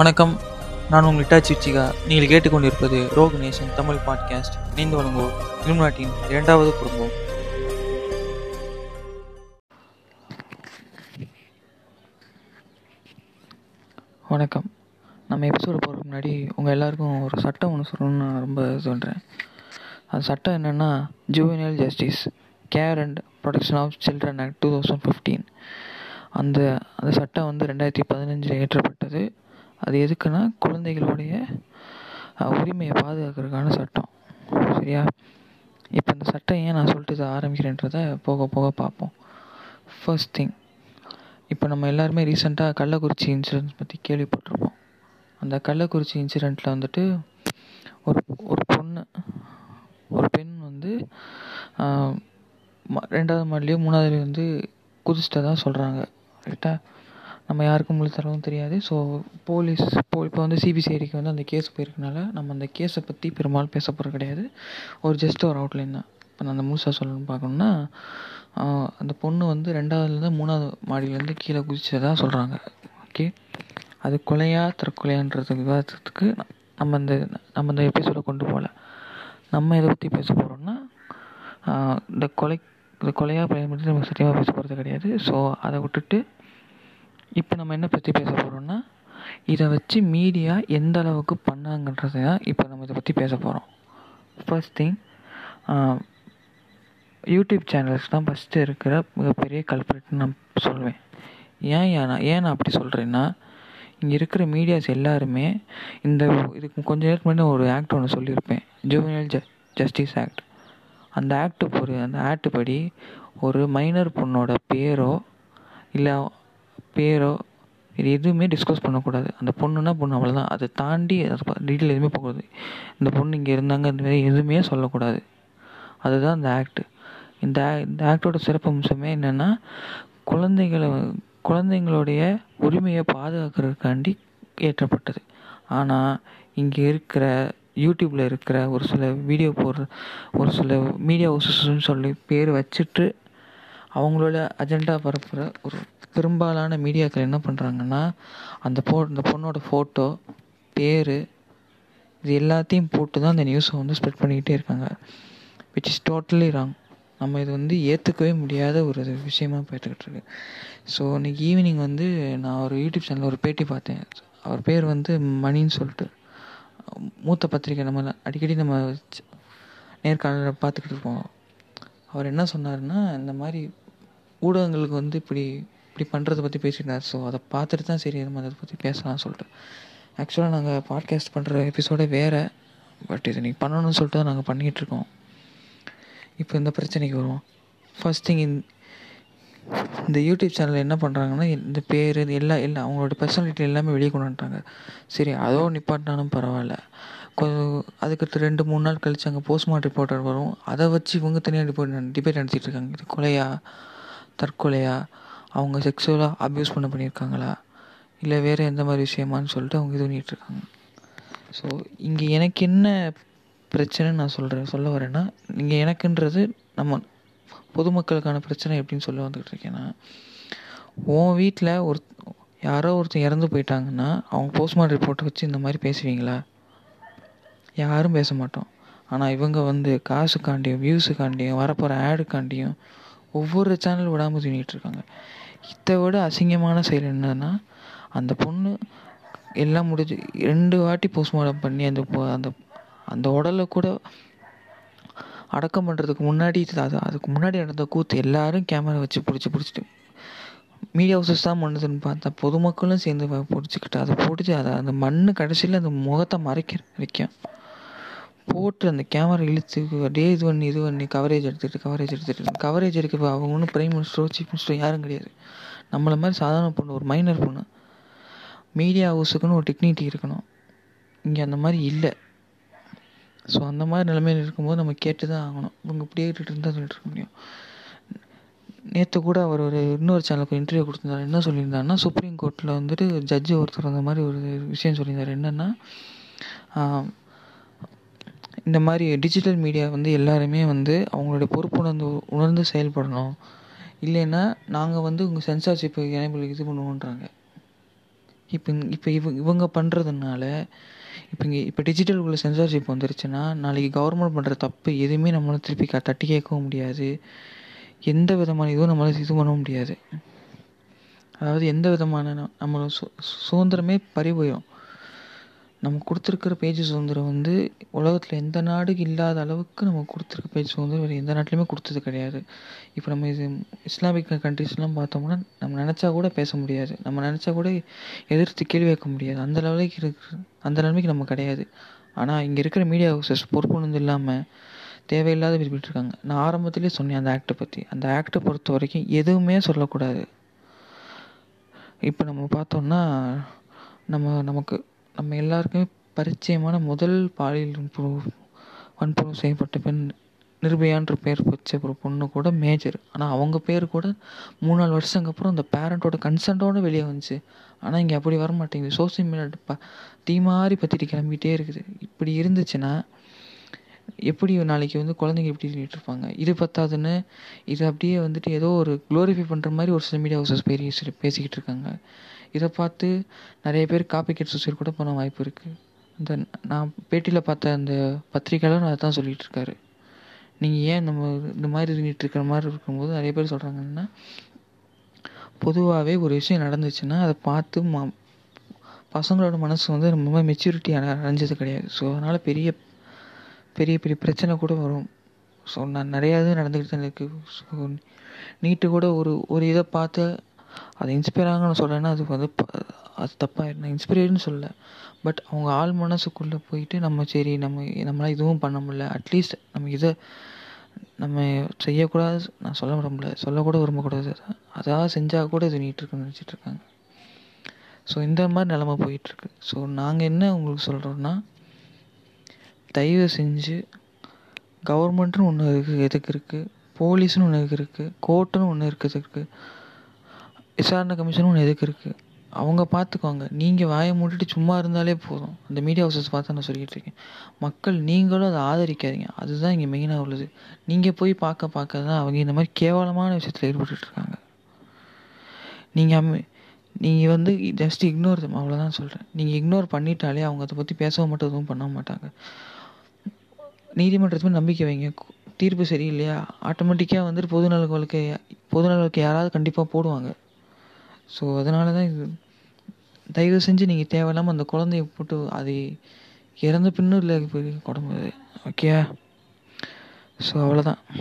வணக்கம். நான் உங்கள் இட்டாச்சி சிச்சிகா நீங்கள் கேட்டுக்கொண்டிருப்பது ரோக் நேஷன் தமிழ் பாட்காஸ்ட். இணைந்து வழங்குவோம் இலுமினாட்டின் இரண்டாவது குடும்பம். வணக்கம். நம்ம எபிசோடு போகிறதுக்கு முன்னாடி உங்கள் எல்லாருக்கும் ஒரு சட்டம் ஒன்று சொல்லணும்னு நான் ரொம்ப சொல்கிறேன் அந்த சட்டம் என்னென்னா juvenile justice care and protection of children act two thousand fifteen அந்த அந்த சட்டம் வந்து ரெண்டாயிரத்தி பதினஞ்சில் ஏற்றப்பட்டது அது எதுக்குன்னா குழந்தைகளுடைய உரிமையை பாதுகாக்கிறதுக்கான சட்டம். சரியா? இப்போ இந்த சட்டம் ஏன் நான் சொல்லிட்டு இதை ஆரம்பிக்கிறேன்றதை போக போக பார்ப்போம். ஃபர்ஸ்ட் திங் இப்போ நம்ம எல்லாருமே ரீசெண்டாக கள்ளக்குறிச்சி இன்சிடென்ட் பற்றி கேள்விப்பட்டிருப்போம். அந்த கள்ளக்குறிச்சி இன்சிடெண்ட்டில் வந்துட்டு ஒரு ஒரு பொண்ணு ஒரு பெண் வந்து ம- ரெண்டாவது மாடிலையோ மூணாவது வந்து குதிச்சிட்டதான் சொல்கிறாங்க ரைட்டா நம்ம யாருக்கும் முழு தரவும் தெரியாது. ஸோ போலீஸ் போ இப்போ வந்து சிபிசிஐடிக்கு வந்து அந்த கேஸ் போயிருக்கனால நம்ம அந்த கேஸை பற்றி பெரும்பாலும் பேச போகிறது கிடையாது. ஒரு ஜஸ்ட் ஒரு அவுட்லைன் தான். இப்போ நான் அந்த முழுசாக சொல்லணும்னு பார்க்கணுன்னா அந்த பொண்ணு வந்து ரெண்டாவதுலேருந்து மூணாவது மாடியிலேருந்து கீழே குதிச்சதாக சொல்கிறாங்க ஓகே அது கொலையா தற்கொலையான்றது விவாதத்துக்கு நம்ம இந்த நம்ம இந்த எபிசோட கொண்டு போகல. நம்ம இதை பற்றி பேச போகிறோம்னா இந்த கொலை இந்த கொலையாக பயன்படுத்தி நம்ம சத்தியமாக பேச போகிறது கிடையாது. ஸோ அதை விட்டுட்டு இப்போ நம்ம என்ன பற்றி பேச போகிறோம்னா இதை வச்சு மீடியா எந்த அளவுக்கு பண்ணாங்கன்றதை தான் இப்போ நம்ம இதை பற்றி பேச போகிறோம் ஃபர்ஸ்ட் திங் யூடியூப் சேனல்ஸ் தான் ஃபஸ்ட்டு இருக்கிற மிகப்பெரிய கல்பரேட்னு நான் சொல்வேன். ஏன் ஏன் ஏன் நான் அப்படி சொல்கிறேன்னா இங்கே இருக்கிற மீடியாஸ் எல்லாருமே இந்த இதுக்கு கொஞ்ச நேரத்துக்கு முன்னாடி ஒரு ஆக்ட் ஒன்று சொல்லியிருப்பேன். ஜூவனியல் ஜ ஜஸ்டிஸ் ஆக்ட் அந்த ஆக்ட் ஒரு அந்த ஆக்ட் படி ஒரு மைனர் பொண்ணோட பேரோ இல்லை பேரோ இது எதுவுமே டிஸ்கஸ் பண்ணக்கூடாது. அந்த பொண்ணுன்னா பொண்ணு அவ்வளோதான் அதை தாண்டி டீட்டெயில் எதுவுமே போகக்கூடாது. இந்த பொண்ணு இங்கே இருந்தாங்க இந்த மாதிரி எதுவுமே சொல்லக்கூடாது. அதுதான் இந்த ஆக்ட் இந்த இந்த ஆக்டோட சிறப்பு அம்சமே என்னென்னா குழந்தைகளை குழந்தைங்களுடைய உரிமையை பாதுகாக்கிறதுக்காண்டி ஏற்றப்பட்டது. ஆனால் இங்கே இருக்கிற யூடியூப்பில் இருக்கிற ஒரு சில வீடியோ போடுற ஒரு சில மீடியா ஹவுசஸ்ன்னு சொல்லி பேர் வச்சுட்டு அவங்களோட அஜெண்டா பரப்புகிற ஒரு பெரும்பாலான மீடியாக்கள் என்ன பண்ணுறாங்கன்னா அந்த போ அந்த பொண்ணோட ஃபோட்டோ பேர் இது எல்லாத்தையும் போட்டு தான் அந்த நியூஸை வந்து ஸ்ப்ரெட் பண்ணிக்கிட்டே இருக்காங்க. விச் இஸ் டோட்டலி ராங் நம்ம இது வந்து ஏற்றுக்கவே முடியாத ஒரு விஷயமாக விஷயமா போயிட்டுக்கிட்டு இருக்கு. ஸோ இன்னைக்கு ஈவினிங் வந்து நான் ஒரு யூடியூப் சேனலில் ஒரு பேட்டி பார்த்தேன். அவர் பேர் வந்து மணின்னு சொல்லிட்டு. மூத்த பத்திரிக்கை நம்ம அடிக்கடி நம்ம நேர்காணலில் பார்த்துக்கிட்டு இருப்போம். அவர் என்ன சொன்னார்னா இந்த மாதிரி ஊடகங்களுக்கு வந்து இப்படி இப்படி பண்ணுறதை பற்றி பேசியிருந்தார். ஸோ அதை பார்த்துட்டு தான் சரி நம்ம அதை பற்றி பேசலாம்னு சொல்லிட்டு. ஆக்சுவலாக நாங்கள் பாட்காஸ்ட் பண்ணுற எபிசோடே வேறு பட் இது நீ பண்ணணும்னு சொல்லிட்டு தான் நாங்கள் பண்ணிகிட்டு இருக்கோம். இப்போ இந்த பிரச்சனைக்கு வருவோம். ஃபர்ஸ்ட் திங் இந்த யூடியூப் சேனல் என்ன பண்ணுறாங்கன்னா இந்த பேர் இது எல்லாம் அவங்களோட பர்சனாலிட்டி எல்லாமே வெளியே கொண்டு வந்துட்டாங்க. சரி அதோ நிப்பாட்டினாலும் பரவாயில்ல. கொஞ்சம் அதுக்கு ரெண்டு மூணு நாள் கழிச்சு அங்கே போஸ்ட்மார்ட் ரிப்போர்ட்டர் வரும். அதை வச்சு இவங்க தனியாக டிபேட் டிபேட் நடத்திட்டு இருக்காங்க. இது கொலையா? தற்கொலையா? அவங்க செக்ஸுவலாக அப்யூஸ் பண்ண பண்ணியிருக்காங்களா? இல்லை வேறு எந்த மாதிரி விஷயமான்னு சொல்லிட்டு அவங்க இது பண்ணிகிட்டு இருக்காங்க. ஸோ இங்கே எனக்கு என்ன பிரச்சனைன்னு நான் சொல்கிறேன் சொல்ல வரேன்னா இங்கே எனக்குன்றது நம்ம பொதுமக்களுக்கான பிரச்சனை எப்படின்னு சொல்ல வந்துக்கிட்டு இருக்கேன்னா உன் வீட்டில் ஒரு யாரோ ஒருத்தன் இறந்து போயிட்டாங்கன்னா அவங்க போஸ்ட்மார்ட்டம் ரிப்போர்ட்டை வச்சு இந்த மாதிரி பேசுவீங்களா? யாரும் பேச மாட்டோம். ஆனால் இவங்க வந்து காசுக்காண்டியும் வியூஸுக்காண்டியும் வரப்போகிற ஆடுக்காண்டியும் ஒவ்வொரு சேனல் விடாமல் தூங்கிட்டு இருக்காங்க. இதை விட அசிங்கமான செயல் என்னன்னா அந்த பொண்ணு எல்லாம் முடிஞ்சு ரெண்டு வாட்டி போஸ்ட்மார்ட்டம் பண்ணி அந்த அந்த அந்த உடலை கூட அடக்கம் பண்ணுறதுக்கு முன்னாடி அது அதுக்கு முன்னாடி நடந்த கூத்து எல்லாரும் கேமரா வச்சு பிடிச்சி பிடிச்சிட்டு. மீடியா ஹவுசஸ் தான் பண்ணுதுன்னு பார்த்தா பொதுமக்களும் சேர்ந்து பிடிச்சிக்கிட்டு அதை பிடிச்சி அதை அந்த மண் கடைசியில் அந்த முகத்தை மறைக்க வைக்கும் போட்டு அந்த கேமரா இழுத்து அப்படியே இது பண்ணி இது பண்ணி கவரேஜ் எடுத்துகிட்டு கவரேஜ் எடுத்துகிட்டு கவரேஜ் எடுக்க அவங்க ஒன்றும் பிரைம் மினிஸ்டரோ சீஃப் மினிஸ்டரோ யாரும் கிடையாது. நம்மளை மாதிரி சாதாரண பொண்ணு ஒரு மைனர் பொண்ணு. மீடியா ஹவுஸுக்குன்னு ஒரு டெக்னிட்டி இருக்கணும். இங்கே அந்த மாதிரி இல்லை. ஸோ அந்த மாதிரி நிலைமையில் இருக்கும்போது நம்ம கேட்டு தான் ஆகணும். இவங்க இப்படியே கேட்டுட்டு இருந்தால் சொல்லிட்டு இருக்க முடியும். நேற்று கூட அவர் ஒரு இன்னொரு சேனலுக்கு இன்டர்வியூ கொடுத்துருந்தாரு. என்ன சொல்லியிருந்தாருன்னா சுப்ரீம் கோர்ட்டில் வந்துட்டு ஜட்ஜு ஒருத்தர் அந்த மாதிரி ஒரு விஷயம் சொல்லியிருந்தார். என்னென்னா இந்த மாதிரி டிஜிட்டல் மீடியா வந்து எல்லாருமே வந்து அவங்களுடைய பொறுப்புணர்ந்து உணர்ந்து செயல்படணும். இல்லைன்னா நாங்கள் வந்து உங்கள் சென்சார்ஷிப் எனேபிள் இது பண்ணுவோன்றாங்க. இப்போ இப்போ இவங்க இவங்க பண்ணுறதுனால இப்போ இங்கே இப்போ டிஜிட்டல் உள்ள சென்சார்ஷிப் வந்துருச்சுன்னா நாளைக்கு கவர்மெண்ட் பண்ணுற தப்பு எதுவுமே நம்மளால் திருப்பி க தட்டி கேட்கவும் முடியாது. எந்த விதமான இதுவும் நம்மளால் இது பண்ண முடியாது. அதாவது எந்த விதமான நம்மளோட சு சுதந்திரமே பறி போயிடும் நம்ம கொடுத்துருக்கிற பேச்சு சுதந்திரம் வந்து உலகத்தில் எந்த நாடுக்கு இல்லாத அளவுக்கு நம்ம கொடுத்துருக்க பேச்சு சுதந்திரம் வேறு எந்த நாட்டிலையுமே கொடுத்தது கிடையாது. இப்போ நம்ம இது இஸ்லாமிக் கண்ட்ரிஸ்லாம் பார்த்தோம்னா நம்ம நினச்சா கூட பேச முடியாது. நம்ம நினச்சா கூட எதிர்த்து கேள்வி கேட்க முடியாது. அந்த லெவலுக்கு இருக்கு அந்த நிலைமைக்கு நம்ம கிடையாது. ஆனால் இங்கே இருக்கிற மீடியா ஹவுசஸ் பொறுப்புணர்ந்து இல்லாமல் தேவையில்லாத விரும்பிட்டு இருக்காங்க நான் ஆரம்பத்திலே சொன்னேன் அந்த ஆக்டை பற்றி அந்த ஆக்டை பொறுத்த வரைக்கும் எதுவுமே சொல்லக்கூடாது. இப்போ நம்ம பார்த்தோம்னா நம்ம நமக்கு நம்ம எல்லாருக்குமே பரிச்சயமான முதல் பாலியல் வன்புணர்வு செய்யப்பட்ட பெண் நிர்பயான்ற பேர் வச்ச ஒரு பொண்ணு கூட மேஜர். ஆனால் அவங்க பேர் கூட மூணு நாலு வருஷங்க அப்புறம் அந்த பேரண்ட்டோட கன்சென்ட்டோடு வெளியே வந்துச்சு. ஆனால் இங்கே அப்படி வர மாட்டேங்குது. சோசியல் மீடியா ப தீ மாதிரி பற்றிட்டு கிளம்பிட்டே இருக்குது. இப்படி இருந்துச்சுன்னா எப்படி நாளைக்கு வந்து குழந்தைங்க எப்படி சொல்லிட்டு இருப்பாங்க? இது பத்தாதுன்னு இது அப்படியே வந்துட்டு ஏதோ ஒரு க்ளோரிஃபை பண்ணுற மாதிரி ஒரு சில மீடியா ஹவுசஸ் பேசி பேசிக்கிட்டு இருக்காங்க. இதை பார்த்து நிறைய பேர் காப்பி கேட் சூசைட் கூட பண்ண வாய்ப்பு இருக்குது இந்த நான் பேட்டியில் பார்த்த அந்த பத்திரிக்கையாளர் அதை தான் சொல்லிகிட்டு இருக்காரு. நீங்கள் ஏன் நம்ம இந்த மாதிரி இருந்துட்டு இருக்கிற மாதிரி இருக்கும்போது நிறைய பேர் சொல்கிறாங்கன்னா பொதுவாகவே ஒரு விஷயம் நடந்துச்சுன்னா அதை பார்த்து ம பசங்களோட மனசு வந்து ரொம்ப மெச்சூரிட்டி அடைஞ்சது கிடையாது. ஸோ அதனால் பெரிய பெரிய பெரிய பிரச்சனை கூட வரும். ஸோ நான் நிறையா இது நடந்துக்கிட்டு தான் இருக்குது ஸோ நீட்டு கூட ஒரு ஒரு இதை பார்த்து அது இன்ஸ்பயர் ஆகணும்னு சொல்கிறேன்னா அது வந்து அது தப்பாக நான் இன்ஸ்பிரேட்னு சொல்ல பட் அவங்க ஆள் மனசுக்குள்ளே போயிட்டு நம்ம சரி நம்ம நம்மளால் இதுவும் பண்ண முடியல. அட்லீஸ்ட் நம்ம இதை நம்ம செய்யக்கூடாது. நான் சொல்ல விரும்பல. சொல்லக்கூட விரும்பக்கூடாது அதாவது செஞ்சால் கூட இது நீட்டிருக்குன்னு நினச்சிட்ருக்காங்க நினச்சிட்டு இருக்காங்க. ஸோ இந்த மாதிரி நிலமை போயிட்டுருக்கு. ஸோ நாங்கள் என்ன உங்களுக்கு சொல்கிறோன்னா தயவு செஞ்சு கவர்மெண்ட்டுன்னு ஒன்று இருக்குது எதுக்கு இருக்குது போலீஸ்னு ஒன்று எதுக்கு இருக்குது கோர்ட்டுன்னு ஒன்று இருக்குது இருக்குது விசாரணை கமிஷன் ஒன்று எதுக்கு இருக்குது அவங்க பார்த்துக்குவாங்க நீங்கள் வாயை மூடிட்டு சும்மா இருந்தாலே போதும். அந்த மீடியா ஹவுசஸ் பார்த்து நான் சொல்லிக்கிட்டு இருக்கேன். மக்கள் நீங்களும் அதை ஆதரிக்காதீங்க. அதுதான் இங்கே மெயினாக உள்ளது. நீங்கள் போய் பார்க்க பார்க்க தான் அவங்க இந்த மாதிரி கேவலமான விஷயத்தில் ஈடுபட்டுருக்காங்க இருக்காங்க. நீங்கள் அம்ம நீங்கள் வந்து ஜஸ்ட் இக்னோர் தம் அவ்வளோதான் சொல்கிறேன் நீங்கள் இக்னோர் பண்ணிட்டாலே அவங்க அதை பற்றி பேசவும் மட்டும் எதுவும் பண்ண மாட்டாங்க. நீதிமன்றத்துமே நம்பிக்கை வைங்க. தீர்ப்பு சரியில்லையா? ஆட்டோமேட்டிக்காக வந்துட்டு பொதுநல வழக்கு பொதுநல வழக்கு யாராவது கண்டிப்பாக போடுவாங்க. ஸோ அதனால தான் இது தயவு செஞ்சு நீங்கள் தேவையில்லாமல் அந்த குழந்தைய போட்டு அது இறந்த பின்னும் இல்லை குழம்பு ஓகே ஸோ அவ்வளோதான்